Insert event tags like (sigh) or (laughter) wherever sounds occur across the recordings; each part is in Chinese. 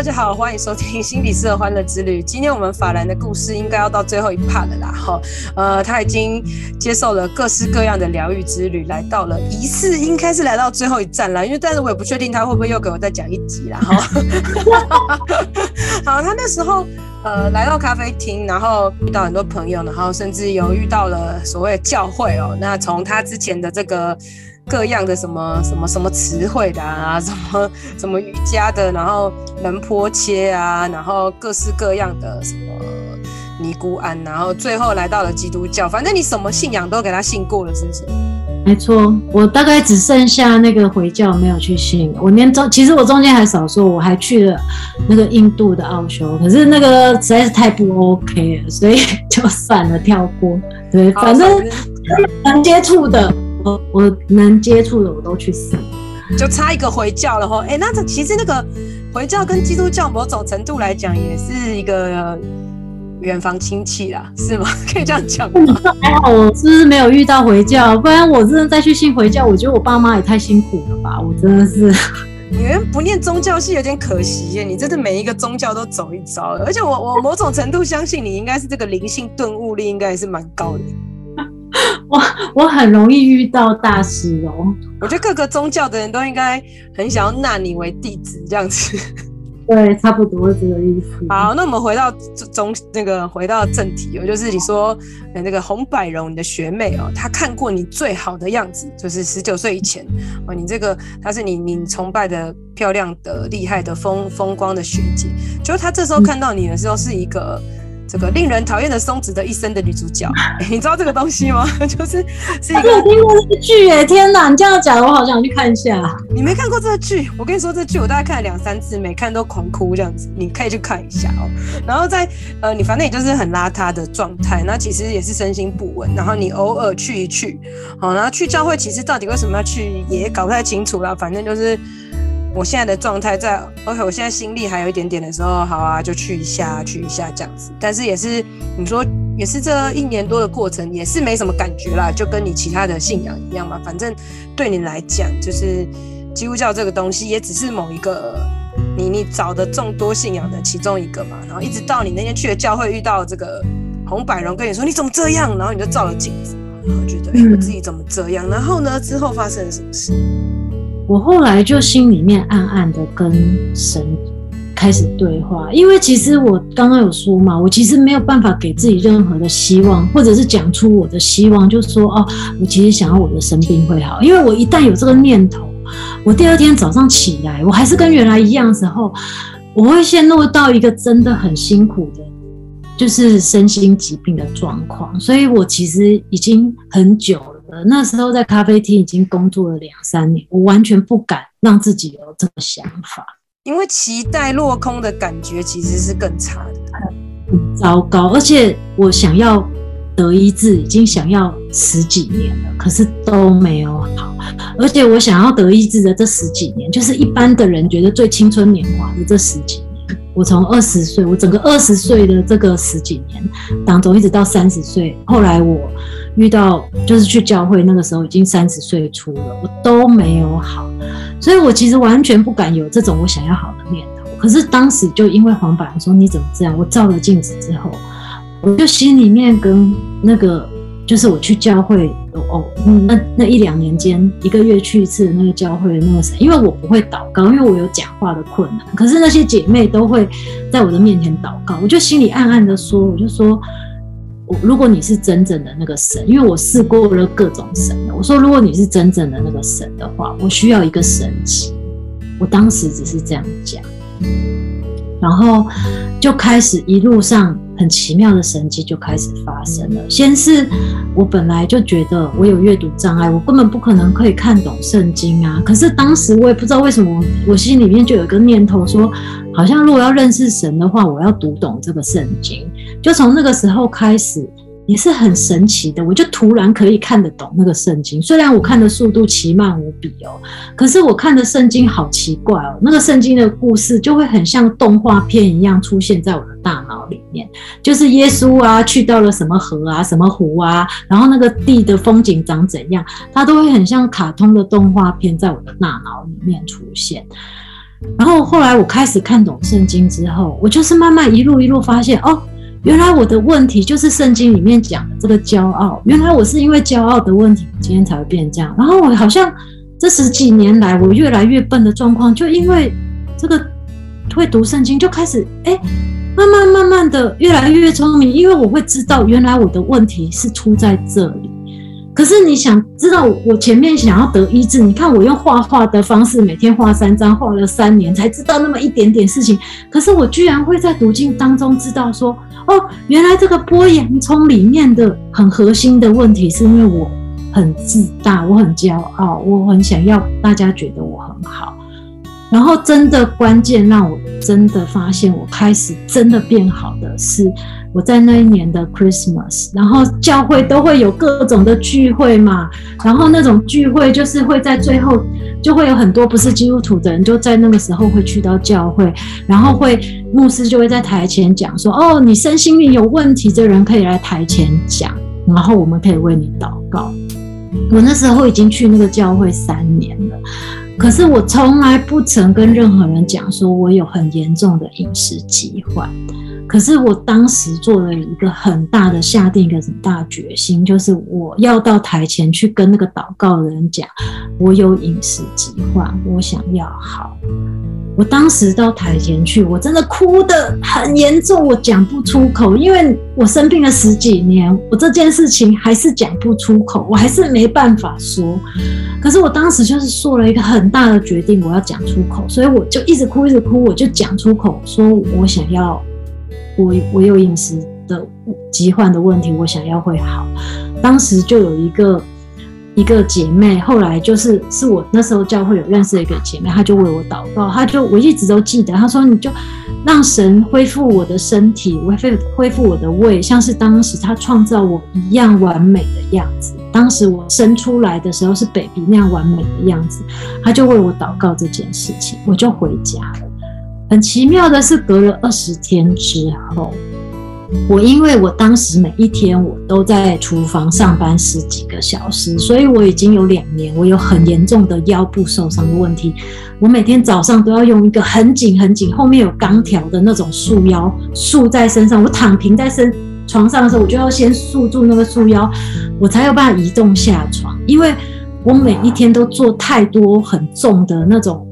大家好，欢迎收听心理师的欢乐之旅。今天我们法兰的故事应该要到最后一 part 了啦，哈，呃，他已经接受了各式各样的疗愈之旅，来到了疑似应该是来到最后一站了，因为但是我也不确定他会不会又给我再讲一集啦，哈。(laughs) 好，他那时候呃来到咖啡厅，然后遇到很多朋友，然后甚至有遇到了所谓的教会哦。那从他之前的这个。各样的什么什么什么词汇的啊，什么什么瑜伽的，然后人坡切啊，然后各式各样的什么尼姑庵，然后最后来到了基督教。反正你什么信仰都给他信过了，是不是？没错，我大概只剩下那个回教没有去信。我连中，其实我中间还少说，我还去了那个印度的奥修，可是那个实在是太不 OK 了，所以就算了，跳过。对，反正能接触的。我我能接触的我都去试，就差一个回教了哈。哎、欸，那这其实那个回教跟基督教某种程度来讲也是一个远房亲戚啦，是吗？(laughs) 可以这样讲吗？还好我是不是没有遇到回教，不然我真的再去信回教，我觉得我爸妈也太辛苦了吧。我真的是，(laughs) 你们不念宗教系有点可惜耶，你真的每一个宗教都走一遭，而且我我某种程度相信你应该是这个灵性顿悟力应该也是蛮高的。(laughs) 我我很容易遇到大师哦，我觉得各个宗教的人都应该很想要纳你为弟子这样子。(laughs) 对，差不多是这个意思。好，那我们回到中那个回到正题哦，就是你说那个洪百荣你的学妹哦，她看过你最好的样子，就是十九岁以前哦，你这个她是你你崇拜的漂亮的厉害的风风光的学姐，就她这时候看到你的时候是一个。这个令人讨厌的松子的一生的女主角，(laughs) 欸、你知道这个东西吗？(laughs) 就是是一个。我有听过这个剧哎，天哪！你这样讲，我好想去看一下。你没看过这个剧？我跟你说，这个剧我大概看了两三次，每看都狂哭这样子。你可以去看一下哦。然后在呃，你反正也就是很邋遢的状态，那其实也是身心不稳。然后你偶尔去一去，好，然后去教会，其实到底为什么要去，也搞不太清楚啦。反正就是。我现在的状态在，OK，我现在心力还有一点点的时候，好啊，就去一下，去一下这样子。但是也是，你说也是这一年多的过程，也是没什么感觉啦，就跟你其他的信仰一样嘛。反正对你来讲，就是基督教这个东西，也只是某一个你你找的众多信仰的其中一个嘛。然后一直到你那天去了教会，遇到这个洪百荣跟你说你怎么这样，然后你就照了镜子，然后觉得、我自己怎么这样？然后呢，之后发生了什么事？我后来就心里面暗暗的跟神开始对话，因为其实我刚刚有说嘛，我其实没有办法给自己任何的希望，或者是讲出我的希望，就说哦，我其实想要我的生病会好，因为我一旦有这个念头，我第二天早上起来，我还是跟原来一样的时候，我会陷入到一个真的很辛苦的，就是身心疾病的状况，所以我其实已经很久了。那时候在咖啡厅已经工作了两三年，我完全不敢让自己有这个想法，因为期待落空的感觉其实是更差的，很糟糕。而且我想要得医治，已经想要十几年了，可是都没有好。而且我想要得医治的这十几年，就是一般的人觉得最青春年华的这十几年。我从二十岁，我整个二十岁的这个十几年当中，一直到三十岁，后来我。遇到就是去教会，那个时候已经三十岁出了，我都没有好，所以我其实完全不敢有这种我想要好的念头。可是当时就因为黄百说你怎么这样，我照了镜子之后，我就心里面跟那个就是我去教会哦，那那一两年间一个月去一次那个教会那个神，因为我不会祷告，因为我有讲话的困难，可是那些姐妹都会在我的面前祷告，我就心里暗暗的说，我就说我。如果你是真正的那个神，因为我试过了各种神，我说如果你是真正的那个神的话，我需要一个神奇。我当时只是这样讲，然后就开始一路上很奇妙的神迹就开始发生了。先是我本来就觉得我有阅读障碍，我根本不可能可以看懂圣经啊。可是当时我也不知道为什么，我心里面就有一个念头说，好像如果要认识神的话，我要读懂这个圣经。就从那个时候开始，也是很神奇的，我就突然可以看得懂那个圣经。虽然我看的速度奇慢无比哦，可是我看的圣经好奇怪哦。那个圣经的故事就会很像动画片一样出现在我的大脑里面，就是耶稣啊去到了什么河啊、什么湖啊，然后那个地的风景长怎样，它都会很像卡通的动画片在我的大脑里面出现。然后后来我开始看懂圣经之后，我就是慢慢一路一路发现哦。原来我的问题就是圣经里面讲的这个骄傲。原来我是因为骄傲的问题，今天才会变这样。然后我好像这十几年来，我越来越笨的状况，就因为这个会读圣经，就开始哎，慢慢慢慢的越来越聪明。因为我会知道，原来我的问题是出在这里。可是你想知道，我前面想要得医治，你看我用画画的方式，每天画三张，画了三年才知道那么一点点事情。可是我居然会在读经当中知道说。哦，原来这个剥洋葱里面的很核心的问题，是因为我很自大，我很骄傲，我很想要大家觉得我很好。然后真的关键让我真的发现，我开始真的变好的是我在那一年的 Christmas，然后教会都会有各种的聚会嘛，然后那种聚会就是会在最后就会有很多不是基督徒的人就在那个时候会去到教会，然后会牧师就会在台前讲说，哦，你身心灵有问题的人可以来台前讲，然后我们可以为你祷告。我那时候已经去那个教会三年了。可是我从来不曾跟任何人讲说我有很严重的饮食疾患。可是我当时做了一个很大的下定一个很大决心，就是我要到台前去跟那个祷告的人讲，我有饮食疾患，我想要好。我当时到台前去，我真的哭得很严重，我讲不出口，因为我生病了十几年，我这件事情还是讲不出口，我还是没办法说。可是我当时就是做了一个很大的决定，我要讲出口，所以我就一直哭，一直哭，我就讲出口，说我想要，我我有饮食的疾患的问题，我想要会好。当时就有一个。一个姐妹，后来就是是我那时候教会有认识的一个姐妹，她就为我祷告，她就我一直都记得，她说你就让神恢复我的身体，恢复恢复我的胃，像是当时他创造我一样完美的样子。当时我生出来的时候是 baby 那样完美的样子，她就为我祷告这件事情，我就回家了。很奇妙的是，隔了二十天之后。我因为我当时每一天我都在厨房上班十几个小时，所以我已经有两年，我有很严重的腰部受伤的问题。我每天早上都要用一个很紧很紧，后面有钢条的那种束腰束在身上。我躺平在身床上的时候，我就要先束住那个束腰，我才有办法移动下床。因为我每一天都做太多很重的那种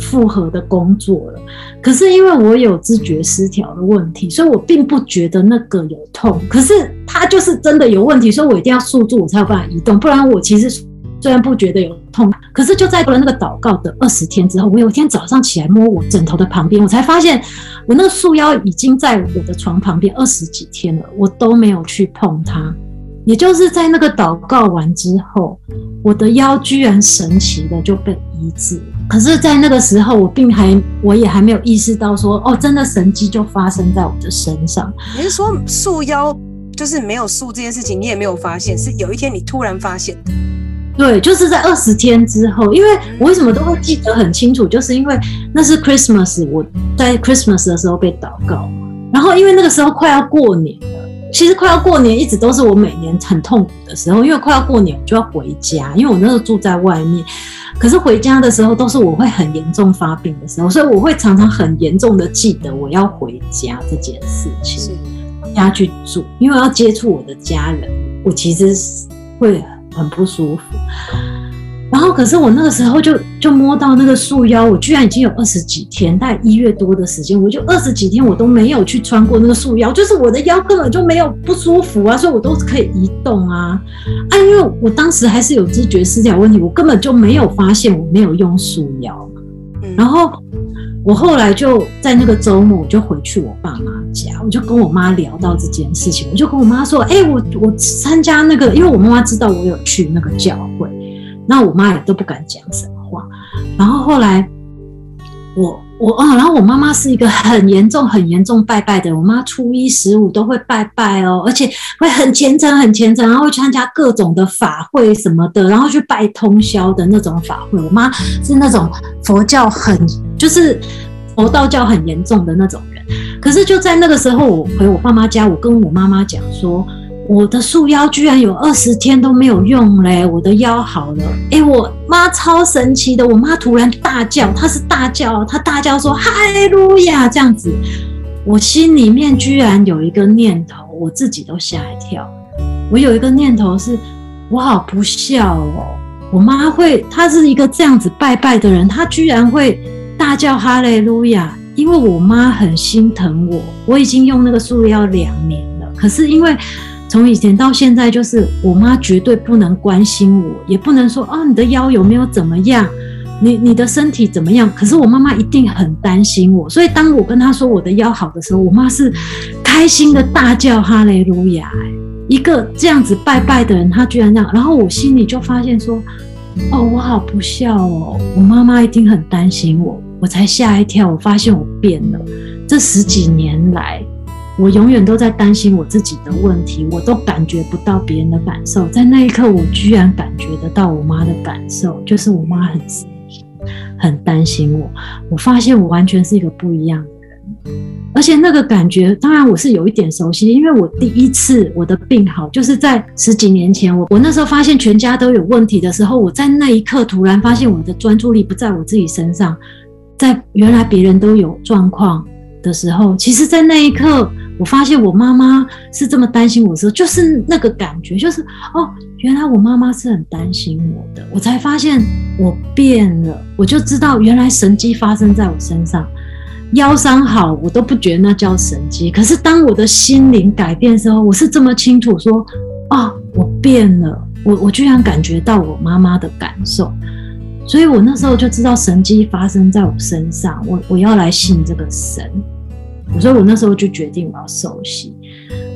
复合的工作了。可是因为我有知觉失调的问题，所以我并不觉得那个有痛。可是它就是真的有问题，所以我一定要束住，我才有办法移动。不然我其实虽然不觉得有痛，可是就在过了那个祷告的二十天之后，我有一天早上起来摸我枕头的旁边，我才发现我那个束腰已经在我的床旁边二十几天了，我都没有去碰它。也就是在那个祷告完之后，我的腰居然神奇的就被医治。可是，在那个时候，我并还，我也还没有意识到说，哦，真的神迹就发生在我的身上。你是说束腰就是没有束这件事情，你也没有发现，是有一天你突然发现的？对，就是在二十天之后，因为我为什么都会记得很清楚，就是因为那是 Christmas，我在 Christmas 的时候被祷告，然后因为那个时候快要过年了。其实快要过年，一直都是我每年很痛苦的时候，因为快要过年，我就要回家，因为我那时候住在外面。可是回家的时候，都是我会很严重发病的时候，所以我会常常很严重的记得我要回家这件事情，家去住，因为要接触我的家人，我其实是会很不舒服。然后，可是我那个时候就就摸到那个束腰，我居然已经有二十几天，大概一月多的时间，我就二十几天我都没有去穿过那个束腰，就是我的腰根本就没有不舒服啊，所以我都是可以移动啊啊！因为我当时还是有知觉失调问题，我根本就没有发现我没有用束腰。然后我后来就在那个周末，我就回去我爸妈家，我就跟我妈聊到这件事情，我就跟我妈说：“哎，我我参加那个，因为我妈妈知道我有去那个教会。”那我妈也都不敢讲什么话，然后后来我我啊，然后我妈妈是一个很严重、很严重拜拜的。我妈初一十五都会拜拜哦，而且会很虔诚、很虔诚，然后会参加各种的法会什么的，然后去拜通宵的那种法会。我妈是那种佛教很就是佛道教很严重的那种人。可是就在那个时候，我回我爸妈家，我跟我妈妈讲说。我的束腰居然有二十天都没有用嘞！我的腰好了，诶，我妈超神奇的，我妈突然大叫，她是大叫，她大叫说哈利路亚这样子，我心里面居然有一个念头，我自己都吓一跳。我有一个念头是，我好不孝哦，我妈会，她是一个这样子拜拜的人，她居然会大叫哈利路亚，因为我妈很心疼我，我已经用那个束腰两年了，可是因为。从以前到现在，就是我妈绝对不能关心我，也不能说啊，你的腰有没有怎么样，你你的身体怎么样？可是我妈妈一定很担心我，所以当我跟她说我的腰好的时候，我妈是开心的大叫哈雷路亚。一个这样子拜拜的人，她居然这样，然后我心里就发现说，哦，我好不孝哦，我妈妈一定很担心我，我才吓一跳，我发现我变了，这十几年来。我永远都在担心我自己的问题，我都感觉不到别人的感受。在那一刻，我居然感觉得到我妈的感受，就是我妈很很担心我。我发现我完全是一个不一样的人，而且那个感觉，当然我是有一点熟悉，因为我第一次我的病好，就是在十几年前，我我那时候发现全家都有问题的时候，我在那一刻突然发现我的专注力不在我自己身上，在原来别人都有状况的时候，其实，在那一刻。我发现我妈妈是这么担心我的时候，就是那个感觉，就是哦，原来我妈妈是很担心我的。我才发现我变了，我就知道原来神迹发生在我身上。腰伤好，我都不觉得那叫神迹。可是当我的心灵改变的时候，我是这么清楚说，哦，我变了，我我居然感觉到我妈妈的感受。所以我那时候就知道神迹发生在我身上，我我要来信这个神。所以我那时候就决定我要受洗，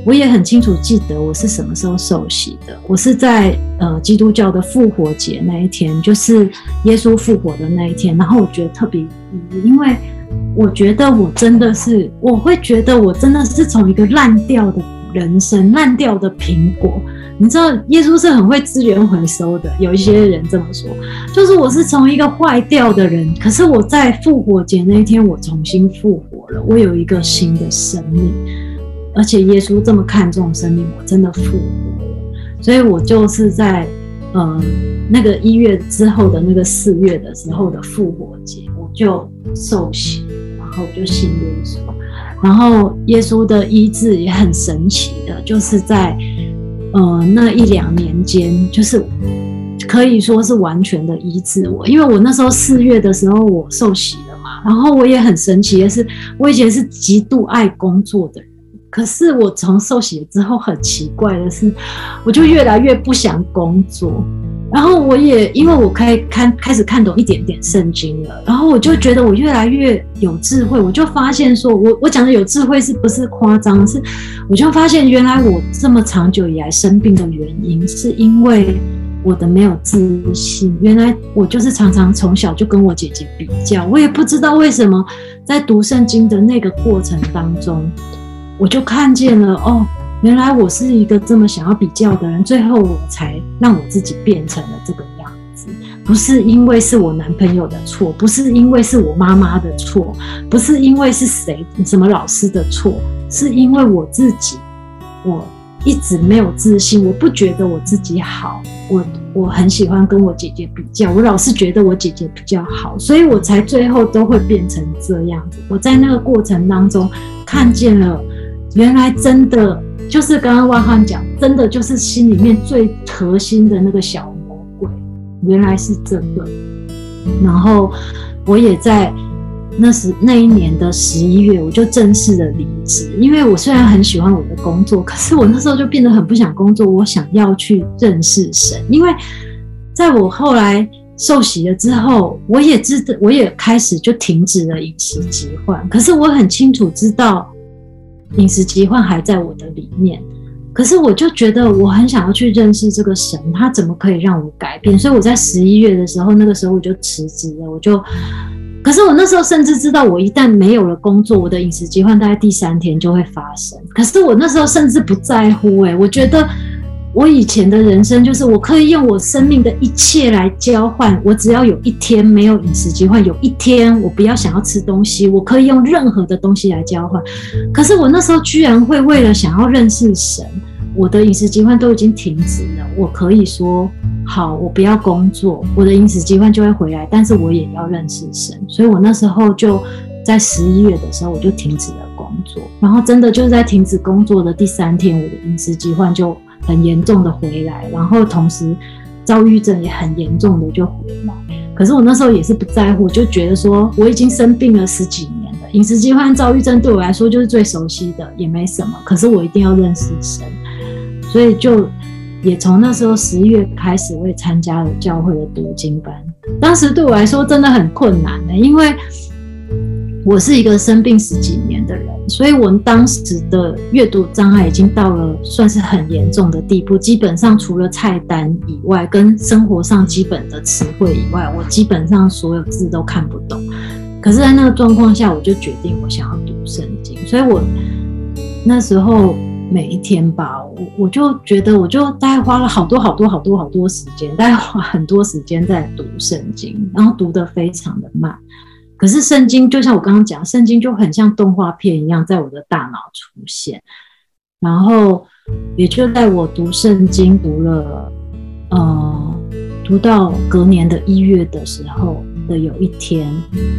我也很清楚记得我是什么时候受洗的。我是在呃基督教的复活节那一天，就是耶稣复活的那一天。然后我觉得特别意义，因为我觉得我真的是，我会觉得我真的是从一个烂掉的人生、烂掉的苹果。你知道耶稣是很会资源回收的，有一些人这么说，就是我是从一个坏掉的人，可是我在复活节那一天，我重新复活了，我有一个新的生命，而且耶稣这么看重生命，我真的复活了，所以我就是在呃那个一月之后的那个四月的时候的复活节，我就受洗，然后就信耶稣，然后耶稣的医治也很神奇的，就是在。呃，那一两年间，就是可以说是完全的医治我，因为我那时候四月的时候我受洗了嘛，然后我也很神奇的是，我以前是极度爱工作的人，可是我从受洗之后，很奇怪的是，我就越来越不想工作。然后我也因为我可以看开始看懂一点点圣经了，然后我就觉得我越来越有智慧，我就发现说我我讲的有智慧是不是夸张？是我就发现原来我这么长久以来生病的原因，是因为我的没有自信。原来我就是常常从小就跟我姐姐比较，我也不知道为什么，在读圣经的那个过程当中，我就看见了哦。原来我是一个这么想要比较的人，最后我才让我自己变成了这个样子。不是因为是我男朋友的错，不是因为是我妈妈的错，不是因为是谁什么老师的错，是因为我自己，我一直没有自信，我不觉得我自己好，我我很喜欢跟我姐姐比较，我老是觉得我姐姐比较好，所以我才最后都会变成这样子。我在那个过程当中看见了，原来真的。就是刚刚万汉讲，真的就是心里面最核心的那个小魔鬼，原来是这个。然后我也在那时那一年的十一月，我就正式的离职，因为我虽然很喜欢我的工作，可是我那时候就变得很不想工作，我想要去认识神。因为在我后来受洗了之后，我也知道，我也开始就停止了饮食疾患，可是我很清楚知道。饮食疾患还在我的里面，可是我就觉得我很想要去认识这个神，他怎么可以让我改变？所以我在十一月的时候，那个时候我就辞职了，我就可是我那时候甚至知道，我一旦没有了工作，我的饮食疾患大概第三天就会发生。可是我那时候甚至不在乎，欸，诶，我觉得我以前的人生就是我可以用我生命的一切来交换，我只要有一天没有饮食计划，有一天我不要想要吃东西，我可以用任何的东西来交换。可是我那时候居然会为了想要认识神。我的饮食计划都已经停止了，我可以说好，我不要工作，我的饮食计划就会回来，但是我也要认识神，所以我那时候就在十一月的时候我就停止了工作，然后真的就是在停止工作的第三天，我的饮食疾患就很严重的回来，然后同时躁郁症也很严重的就回来，可是我那时候也是不在乎，就觉得说我已经生病了十几年了，饮食疾患、躁郁症对我来说就是最熟悉的，也没什么，可是我一定要认识神。所以就也从那时候十一月开始，我也参加了教会的读经班。当时对我来说真的很困难的，因为我是一个生病十几年的人，所以我当时的阅读障碍已经到了算是很严重的地步。基本上除了菜单以外，跟生活上基本的词汇以外，我基本上所有字都看不懂。可是，在那个状况下，我就决定我想要读圣经。所以我那时候。每一天吧，我我就觉得，我就大概花了好多好多好多好多时间，大概花很多时间在读圣经，然后读得非常的慢。可是圣经就像我刚刚讲，圣经就很像动画片一样，在我的大脑出现。然后也就在我读圣经读了，呃，读到隔年的一月的时候的有一天，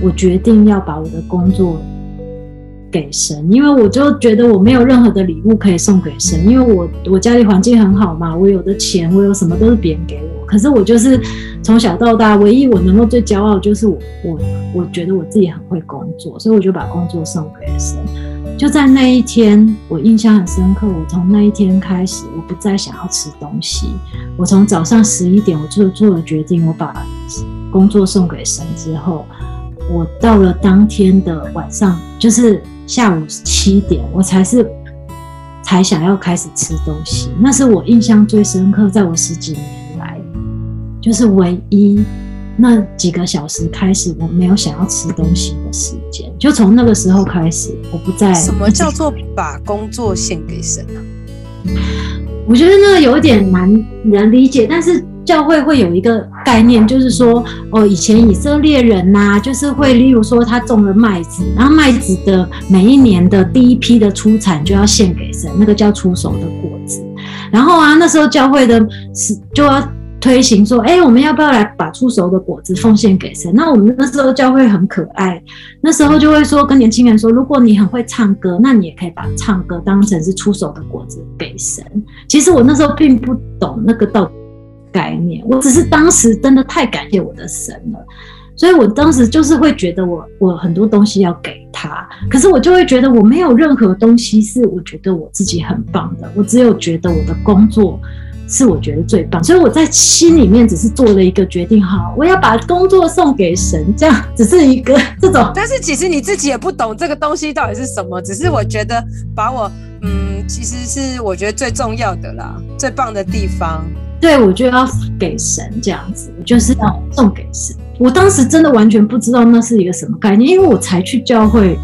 我决定要把我的工作。给神，因为我就觉得我没有任何的礼物可以送给神，因为我我家里环境很好嘛，我有的钱，我有什么都是别人给我。可是我就是从小到大，唯一我能够最骄傲就是我我我觉得我自己很会工作，所以我就把工作送给神。就在那一天，我印象很深刻。我从那一天开始，我不再想要吃东西。我从早上十一点，我就做了决定，我把工作送给神之后，我到了当天的晚上，就是。下午七点，我才是才想要开始吃东西。那是我印象最深刻，在我十几年，就是唯一那几个小时开始，我没有想要吃东西的时间。就从那个时候开始，我不再。什么叫做把工作献给神啊？我觉得那个有点难难理解，但是。教会会有一个概念，就是说，哦，以前以色列人呐、啊，就是会，例如说，他种了麦子，然后麦子的每一年的第一批的出产就要献给神，那个叫出手的果子。然后啊，那时候教会的是就要推行说，哎，我们要不要来把出熟的果子奉献给神？那我们那时候教会很可爱，那时候就会说跟年轻人说，如果你很会唱歌，那你也可以把唱歌当成是出熟的果子给神。其实我那时候并不懂那个道。概念，我只是当时真的太感谢我的神了，所以我当时就是会觉得我我很多东西要给他，可是我就会觉得我没有任何东西是我觉得我自己很棒的，我只有觉得我的工作是我觉得最棒，所以我在心里面只是做了一个决定，哈，我要把工作送给神，这样只是一个 (laughs) 这种。但是其实你自己也不懂这个东西到底是什么，只是我觉得把我嗯，其实是我觉得最重要的啦，最棒的地方。对，我就要给神这样子，我就是要送给神。我当时真的完全不知道那是一个什么概念，因为我才去教会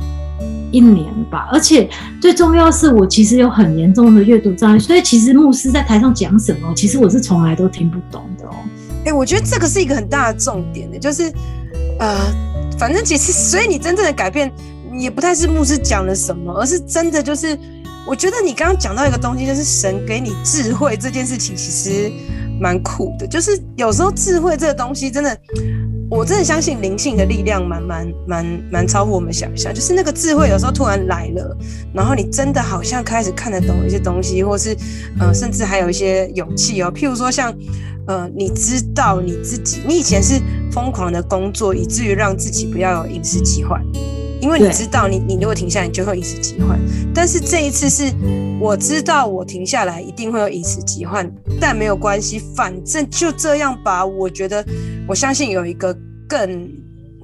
一年吧，而且最重要是我其实有很严重的阅读障碍，所以其实牧师在台上讲什么，其实我是从来都听不懂的哦。哎、我觉得这个是一个很大的重点的，就是呃，反正其实，所以你真正的改变也不太是牧师讲了什么，而是真的就是。我觉得你刚刚讲到一个东西，就是神给你智慧这件事情，其实蛮酷的。就是有时候智慧这个东西，真的，我真的相信灵性的力量蛮蛮蛮蛮超乎我们想象。就是那个智慧有时候突然来了，然后你真的好像开始看得懂一些东西，或是呃，甚至还有一些勇气哦。譬如说像呃，你知道你自己，你以前是疯狂的工作，以至于让自己不要有饮食疾患。因为你知道你，你如果停下来，你就会饮食疾患。但是这一次是我知道我停下来一定会有饮食疾患，但没有关系，反正就这样吧。我觉得我相信有一个更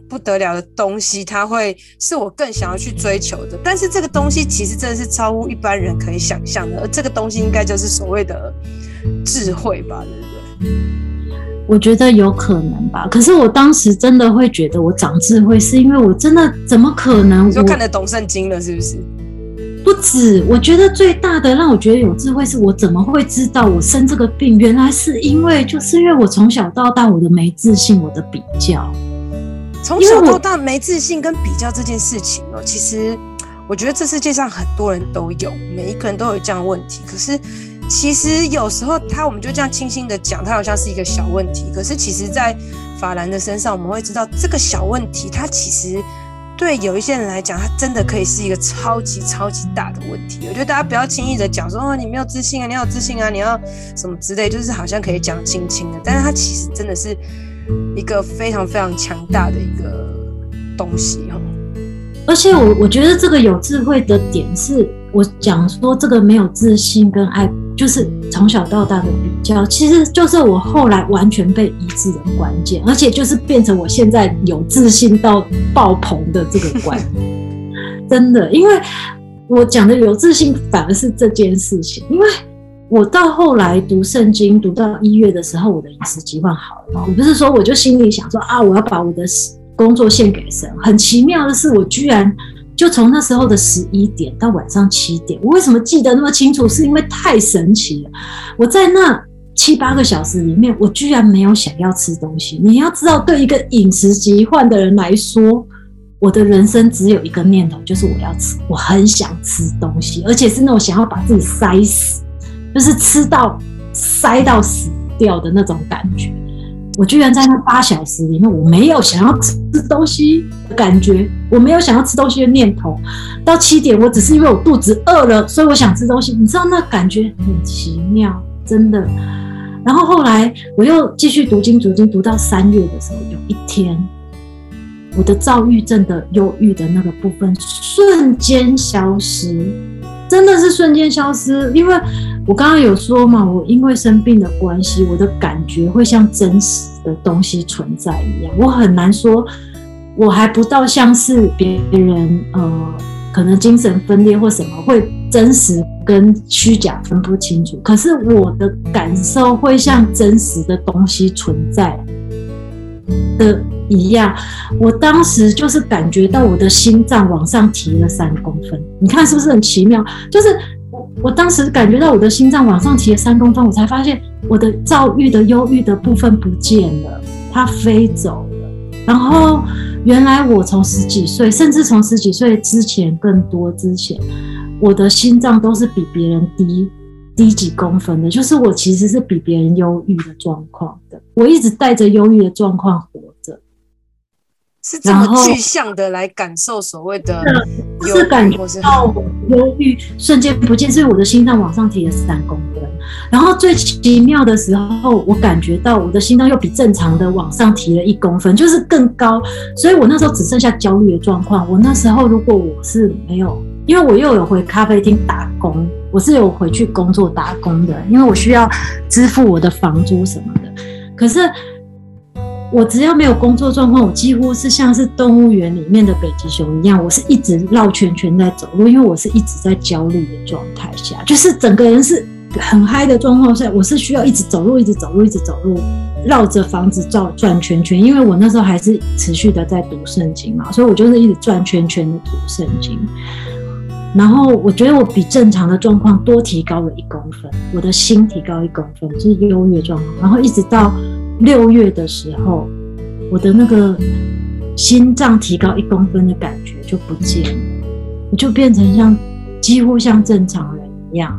不得了的东西，它会是我更想要去追求的。但是这个东西其实真的是超乎一般人可以想象的，而这个东西应该就是所谓的智慧吧，对不对？我觉得有可能吧。可是我当时真的会觉得我长智慧，是因为我真的怎么可能？我就看得懂圣经了，是不是？不止，我觉得最大的让我觉得有智慧，是我怎么会知道我生这个病？原来是因为，就是因为我从小到大我的没自信，我的比较。从小到大没自信跟比较这件事情哦，其实我觉得这世界上很多人都有，每一个人都有这样的问题。可是其实有时候他我们就这样轻轻的讲，他好像是一个小问题。可是其实，在法兰的身上，我们会知道这个小问题，它其实。对有一些人来讲，它真的可以是一个超级超级大的问题。我觉得大家不要轻易的讲说，哦，你没有自信啊，你要有自信啊，你要什么之类，就是好像可以讲轻轻的，但是它其实真的是一个非常非常强大的一个东西哈。而且我我觉得这个有智慧的点是，我讲说这个没有自信跟爱。就是从小到大的比较，其实就是我后来完全被医治的关键，而且就是变成我现在有自信到爆棚的这个关。真的，因为我讲的有自信反而是这件事情，因为我到后来读圣经读到一月的时候，我的饮食习惯好了，我不是说我就心里想说啊，我要把我的工作献给神。很奇妙的是，我居然。就从那时候的十一点到晚上七点，我为什么记得那么清楚？是因为太神奇了。我在那七八个小时里面，我居然没有想要吃东西。你要知道，对一个饮食疾患的人来说，我的人生只有一个念头，就是我要吃，我很想吃东西，而且是那种想要把自己塞死，就是吃到塞到死掉的那种感觉。我居然在那八小时里面，我没有想要吃东西的感觉，我没有想要吃东西的念头。到七点，我只是因为我肚子饿了，所以我想吃东西。你知道那感觉很奇妙，真的。然后后来我又继续读经，读经读到三月的时候，有一天，我的躁郁症的忧郁的那个部分瞬间消失，真的是瞬间消失，因为。我刚刚有说嘛，我因为生病的关系，我的感觉会像真实的东西存在一样。我很难说，我还不到像是别人，呃，可能精神分裂或什么，会真实跟虚假分不清楚。可是我的感受会像真实的东西存在的一样。我当时就是感觉到我的心脏往上提了三公分，你看是不是很奇妙？就是。我我当时感觉到我的心脏往上提了三公分，我才发现我的躁郁的忧郁的部分不见了，它飞走了。然后原来我从十几岁，甚至从十几岁之前更多之前，我的心脏都是比别人低低几公分的，就是我其实是比别人忧郁的状况的，我一直带着忧郁的状况活着。是这么具象的来感受所谓的忧郁，是感觉到忧郁瞬间不见，所以我的心脏往上提了三公分。然后最奇妙的时候，我感觉到我的心脏又比正常的往上提了一公分，就是更高。所以我那时候只剩下焦虑的状况。我那时候如果我是没有，因为我又有回咖啡厅打工，我是有回去工作打工的，因为我需要支付我的房租什么的。可是。我只要没有工作状况，我几乎是像是动物园里面的北极熊一样，我是一直绕圈圈在走路，因为我是一直在焦虑的状态下，就是整个人是很嗨的状况下，我是需要一直走路，一直走路，一直走路，绕着房子转转圈圈，因为我那时候还是持续的在读圣经嘛，所以我就是一直转圈圈的读圣经。然后我觉得我比正常的状况多提高了一公分，我的心提高一公分，就是优越状况，然后一直到。六月的时候，我的那个心脏提高一公分的感觉就不见了，我就变成像几乎像正常人一样，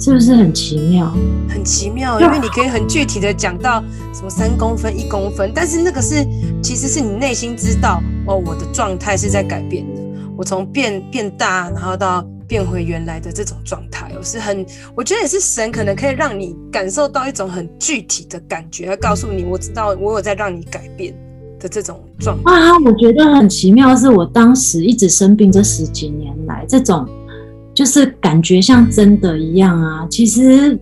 是不是很奇妙？很奇妙，因为你可以很具体的讲到什么三公分、一公分，但是那个是其实是你内心知道哦，我的状态是在改变的，我从变变大，然后到。变回原来的这种状态，我是很，我觉得也是神可能可以让你感受到一种很具体的感觉，告诉你，我知道我有在让你改变的这种状态。啊，我觉得很奇妙，是我当时一直生病这十几年来，这种就是感觉像真的一样啊。其实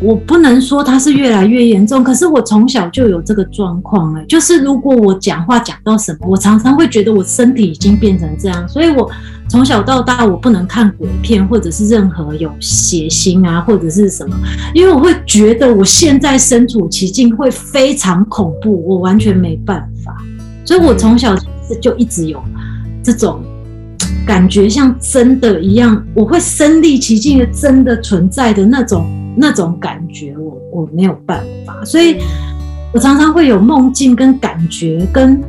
我不能说它是越来越严重，可是我从小就有这个状况哎，就是如果我讲话讲到什么，我常常会觉得我身体已经变成这样，所以我。从小到大，我不能看鬼片，或者是任何有血腥啊，或者是什么，因为我会觉得我现在身处其境会非常恐怖，我完全没办法。所以我从小就一直有这种感觉，像真的一样，我会身历其境的真的存在的那种那种感觉，我我没有办法，所以我常常会有梦境跟感觉，跟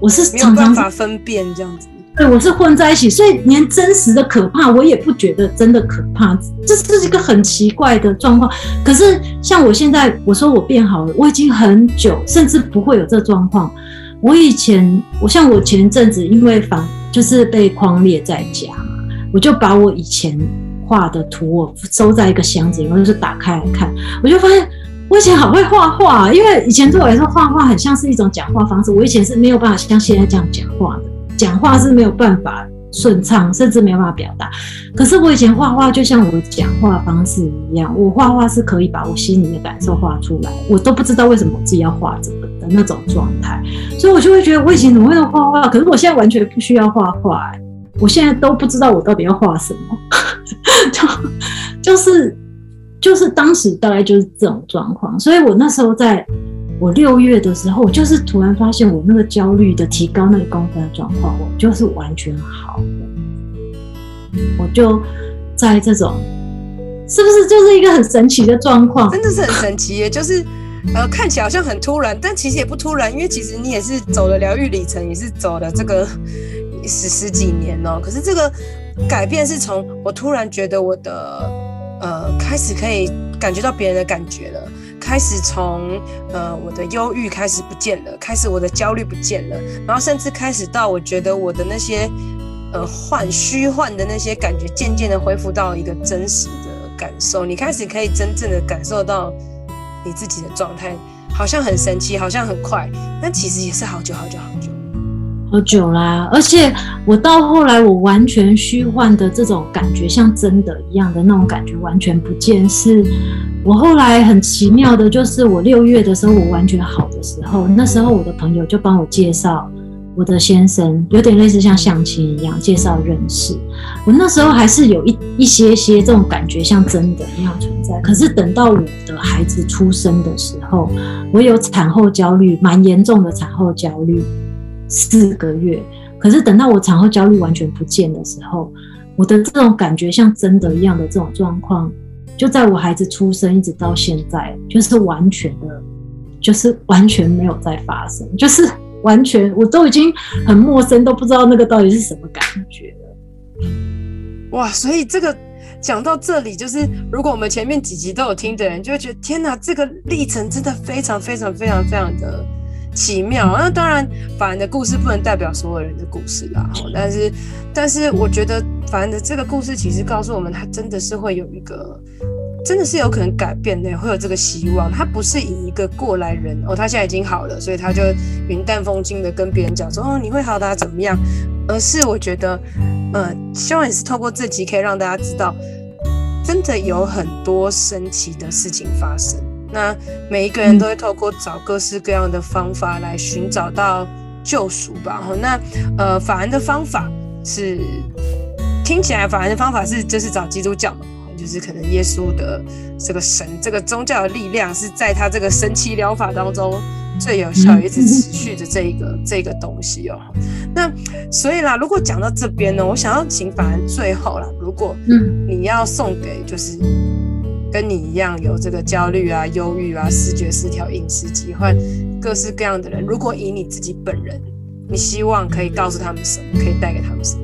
我是常常没办法分辨这样子。对，我是混在一起，所以连真实的可怕我也不觉得真的可怕，这是一个很奇怪的状况。可是像我现在，我说我变好了，我已经很久，甚至不会有这状况。我以前，我像我前阵子因为反就是被框列在家嘛，我就把我以前画的图我收在一个箱子里，然后就打开来看，我就发现我以前好会画画，因为以前对我来说画画很像是一种讲话方式，我以前是没有办法像现在这样讲话的。讲话是没有办法顺畅，甚至没有办法表达。可是我以前画画就像我讲话方式一样，我画画是可以把我心里的感受画出来，我都不知道为什么我自己要画这个的那种状态。所以我就会觉得我以前怎么会画画？可是我现在完全不需要画画，我现在都不知道我到底要画什么，(laughs) 就就是就是当时大概就是这种状况。所以我那时候在。我六月的时候，我就是突然发现我那个焦虑的提高那个公分的状况，我就是完全好了。我就在这种，是不是就是一个很神奇的状况？真的是很神奇耶！就是呃，看起来好像很突然，但其实也不突然，因为其实你也是走了疗愈里程，也是走了这个十十几年哦。可是这个改变是从我突然觉得我的呃开始可以感觉到别人的感觉了。开始从呃我的忧郁开始不见了，开始我的焦虑不见了，然后甚至开始到我觉得我的那些呃幻虚幻的那些感觉，渐渐的恢复到一个真实的感受。你开始可以真正的感受到你自己的状态，好像很神奇，好像很快，但其实也是好久好久好久好久啦。而且我到后来，我完全虚幻的这种感觉，像真的一样的那种感觉，完全不见是。我后来很奇妙的，就是我六月的时候，我完全好的时候，那时候我的朋友就帮我介绍我的先生，有点类似像相亲一样介绍认识。我那时候还是有一一些些这种感觉，像真的一样存在。可是等到我的孩子出生的时候，我有产后焦虑，蛮严重的产后焦虑，四个月。可是等到我产后焦虑完全不见的时候，我的这种感觉像真的一样的这种状况。就在我孩子出生一直到现在，就是完全的，就是完全没有再发生，就是完全我都已经很陌生，都不知道那个到底是什么感觉了。哇，所以这个讲到这里，就是如果我们前面几集都有听的人，就会觉得天哪，这个历程真的非常非常非常非常的奇妙。那当然，凡人的故事不能代表所有人的故事啦，但是但是我觉得法兰的这个故事其实告诉我们，他真的是会有一个。真的是有可能改变的，会有这个希望。他不是以一个过来人哦，他现在已经好了，所以他就云淡风轻的跟别人讲说哦，你会好的啊，怎么样？而是我觉得，呃，希望也是透过这集可以让大家知道，真的有很多神奇的事情发生。那每一个人都会透过找各式各样的方法来寻找到救赎吧。那呃，法兰的方法是听起来，法兰的方法是就是找基督教嘛。就是可能耶稣的这个神，这个宗教的力量是在他这个神奇疗法当中最有效、一直持续的这一个这个东西哦。那所以啦，如果讲到这边呢，我想要请法兰最后啦，如果你要送给就是跟你一样有这个焦虑啊、忧郁啊、视觉失调、饮食疾患各式各样的人，如果以你自己本人，你希望可以告诉他们什么，可以带给他们什么？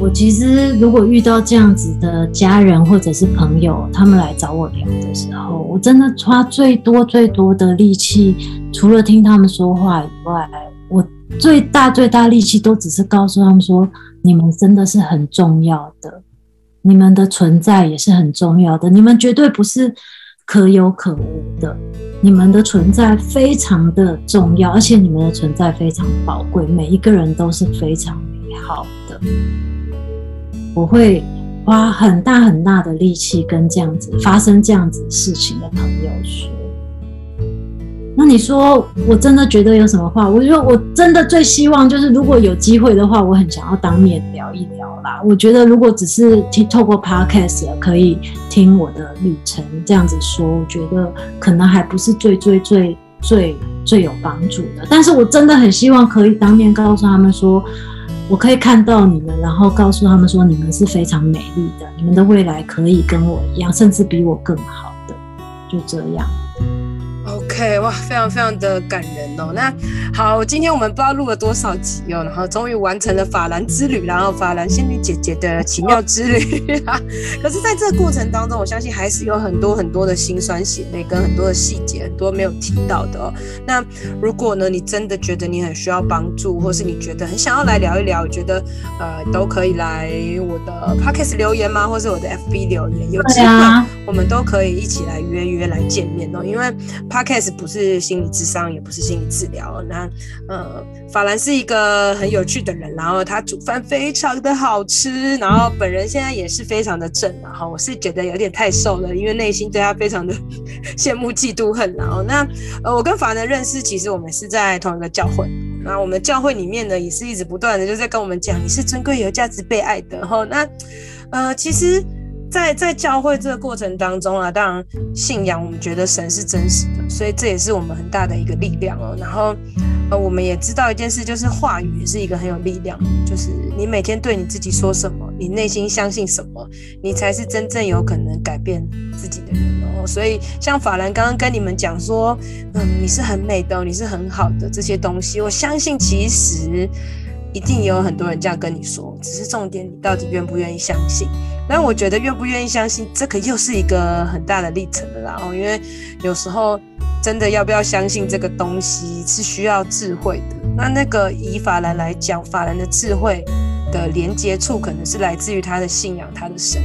我其实如果遇到这样子的家人或者是朋友，他们来找我聊的时候，我真的花最多最多的力气，除了听他们说话以外，我最大最大力气都只是告诉他们说：你们真的是很重要的，你们的存在也是很重要的，你们绝对不是可有可无的，你们的存在非常的重要，而且你们的存在非常宝贵，每一个人都是非常美好的。我会花很大很大的力气跟这样子发生这样子事情的朋友说，那你说，我真的觉得有什么话？我觉得我真的最希望就是，如果有机会的话，我很想要当面聊一聊啦。我觉得如果只是听透过 podcast 可以听我的旅程这样子说，我觉得可能还不是最最最最最有帮助的。但是我真的很希望可以当面告诉他们说，我可以看到你们，然后告诉他们说，你们是非常美丽的，你们的未来可以跟我一样，甚至比我更好的，就这样。OK，哇，非常非常的感人哦。那好，今天我们不知道录了多少集哦，然后终于完成了法兰之旅，然后法兰仙女姐姐的奇妙之旅。(laughs) 可是，在这个过程当中，我相信还是有很多很多的辛酸血泪，跟很多的细节，很多没有提到的哦。那如果呢，你真的觉得你很需要帮助，或是你觉得很想要来聊一聊，觉得呃，都可以来我的 Podcast 留言吗？或是我的 FB 留言，有机会我们都可以一起来约约来见面哦。因为 Podcast 不是心理咨商，也不是心理治疗。那呃，法兰是一个很有趣的人，然后他煮饭非常的好吃，然后本人现在也是非常的正，然后我是觉得有点太瘦了，因为内心对他非常的 (laughs) 羡慕、嫉妒、恨。然后那呃，我跟法兰认识，其实我们是在同一个教会。那我们教会里面呢，也是一直不断的就在跟我们讲，你是尊贵、有价值、被爱的。然后那呃，其实。在在教会这个过程当中啊，当然信仰我们觉得神是真实的，所以这也是我们很大的一个力量哦。然后呃，我们也知道一件事，就是话语也是一个很有力量，就是你每天对你自己说什么，你内心相信什么，你才是真正有可能改变自己的人哦。所以像法兰刚刚跟你们讲说，嗯，你是很美的，你是很好的这些东西，我相信其实一定也有很多人这样跟你说，只是重点你到底愿不愿意相信。那我觉得愿不愿意相信，这个又是一个很大的历程的啦。哦，因为有时候真的要不要相信这个东西是需要智慧的。那那个以法兰来讲，法兰的智慧的连接处，可能是来自于他的信仰，他的神。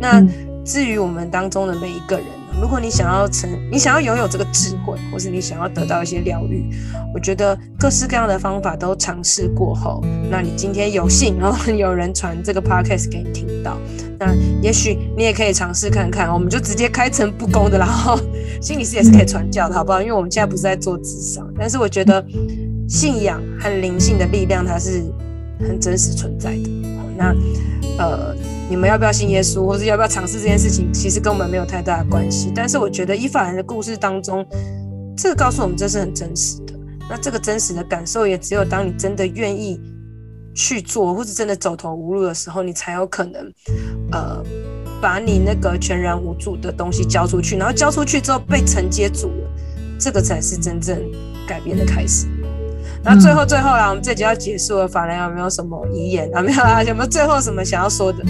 那至于我们当中的每一个人。如果你想要成，你想要拥有这个智慧，或是你想要得到一些疗愈，我觉得各式各样的方法都尝试过后，那你今天有幸，然 (laughs) 后有人传这个 podcast 给你听到，那也许你也可以尝试看看，我们就直接开诚布公的，然后 (laughs) 心理师也是可以传教的，好不好？因为我们现在不是在做智商，但是我觉得信仰和灵性的力量它是很真实存在的。那呃。你们要不要信耶稣，或是要不要尝试这件事情，其实跟我们没有太大的关系。但是我觉得伊法兰的故事当中，这个告诉我们这是很真实的。那这个真实的感受，也只有当你真的愿意去做，或是真的走投无路的时候，你才有可能，呃，把你那个全然无助的东西交出去，然后交出去之后被承接住了，这个才是真正改变的开始。那最后最后啦，我们这集要结束了，法兰有没有什么遗言啊？没有啊？(laughs) 有没有最后什么想要说的？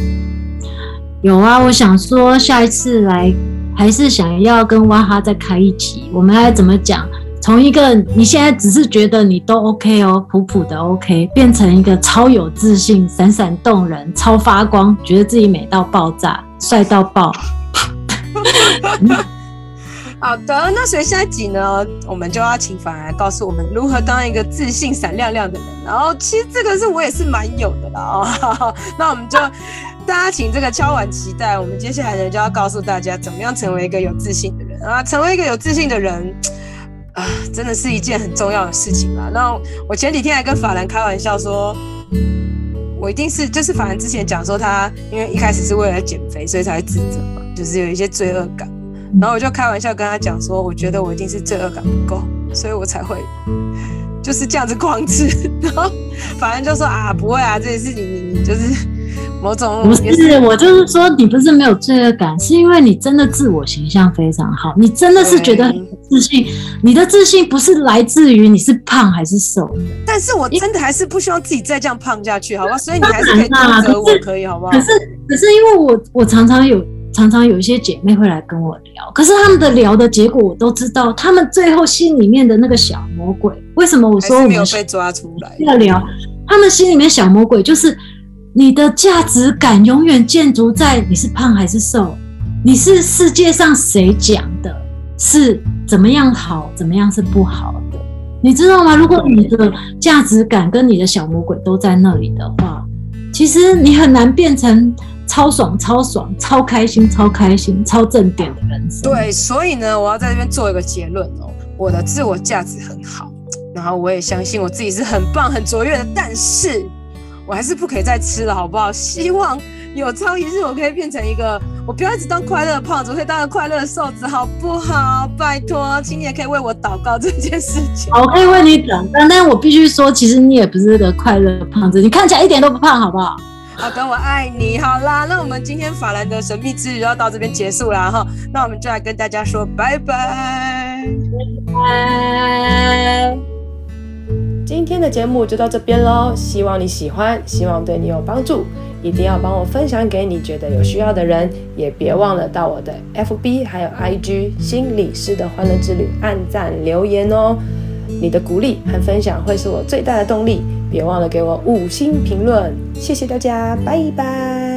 有啊，我想说下一次来还是想要跟哇哈再开一集，我们来怎么讲？从一个你现在只是觉得你都 OK 哦，普普的 OK，变成一个超有自信、闪闪动人、超发光，觉得自己美到爆炸、帅到爆。(laughs) 好的，那所以下一集呢，我们就要请法兰来告诉我们如何当一个自信闪亮亮的人。然后其实这个是我也是蛮有的啦哦。那我们就大家请这个敲碗期待，我们接下来呢就要告诉大家怎么样成为一个有自信的人啊。成为一个有自信的人啊，真的是一件很重要的事情啦。那我前几天还跟法兰开玩笑说，我一定是就是法兰之前讲说他因为一开始是为了减肥，所以才会自责嘛，就是有一些罪恶感。然后我就开玩笑跟他讲说，我觉得我一定是罪恶感不够，所以我才会就是这样子狂吃。(laughs) 然后反正就说啊，不会啊，这件事情你你就是某种不是，我就是说你不是没有罪恶感，是因为你真的自我形象非常好，你真的是觉得很自信。你的自信不是来自于你是胖还是瘦，但是我真的还是不希望自己再这样胖下去，好吧？所以你还是可以指责我，可以好不好？可是可是因为我我常常有。常常有一些姐妹会来跟我聊，可是他们的聊的结果我都知道，他们最后心里面的那个小魔鬼，为什么我说我们没有被抓出来？要聊，他们心里面小魔鬼就是你的价值感永远建筑在你是胖还是瘦，你是世界上谁讲的，是怎么样好，怎么样是不好的，你知道吗？如果你的价值感跟你的小魔鬼都在那里的话，其实你很难变成。超爽，超爽，超开心，超开心，超正点的人生。对，所以呢，我要在这边做一个结论哦。我的自我价值很好，然后我也相信我自己是很棒、很卓越的，但是我还是不可以再吃了，好不好？(laughs) 希望有朝一日我可以变成一个，我不要一直当快乐的胖子，我可以当个快乐的瘦子，好不好？拜托，请你也可以为我祷告这件事情。我可以为你祷告，但我必须说，其实你也不是个快乐的胖子，你看起来一点都不胖，好不好？好的，我爱你。好啦，那我们今天法兰的神秘之旅就要到这边结束了哈。那我们就来跟大家说拜拜，拜拜。今天的节目就到这边喽，希望你喜欢，希望对你有帮助。一定要帮我分享给你觉得有需要的人，也别忘了到我的 FB 还有 IG 心理师的欢乐之旅按赞留言哦。你的鼓励和分享会是我最大的动力。别忘了给我五星评论，谢谢大家，拜拜。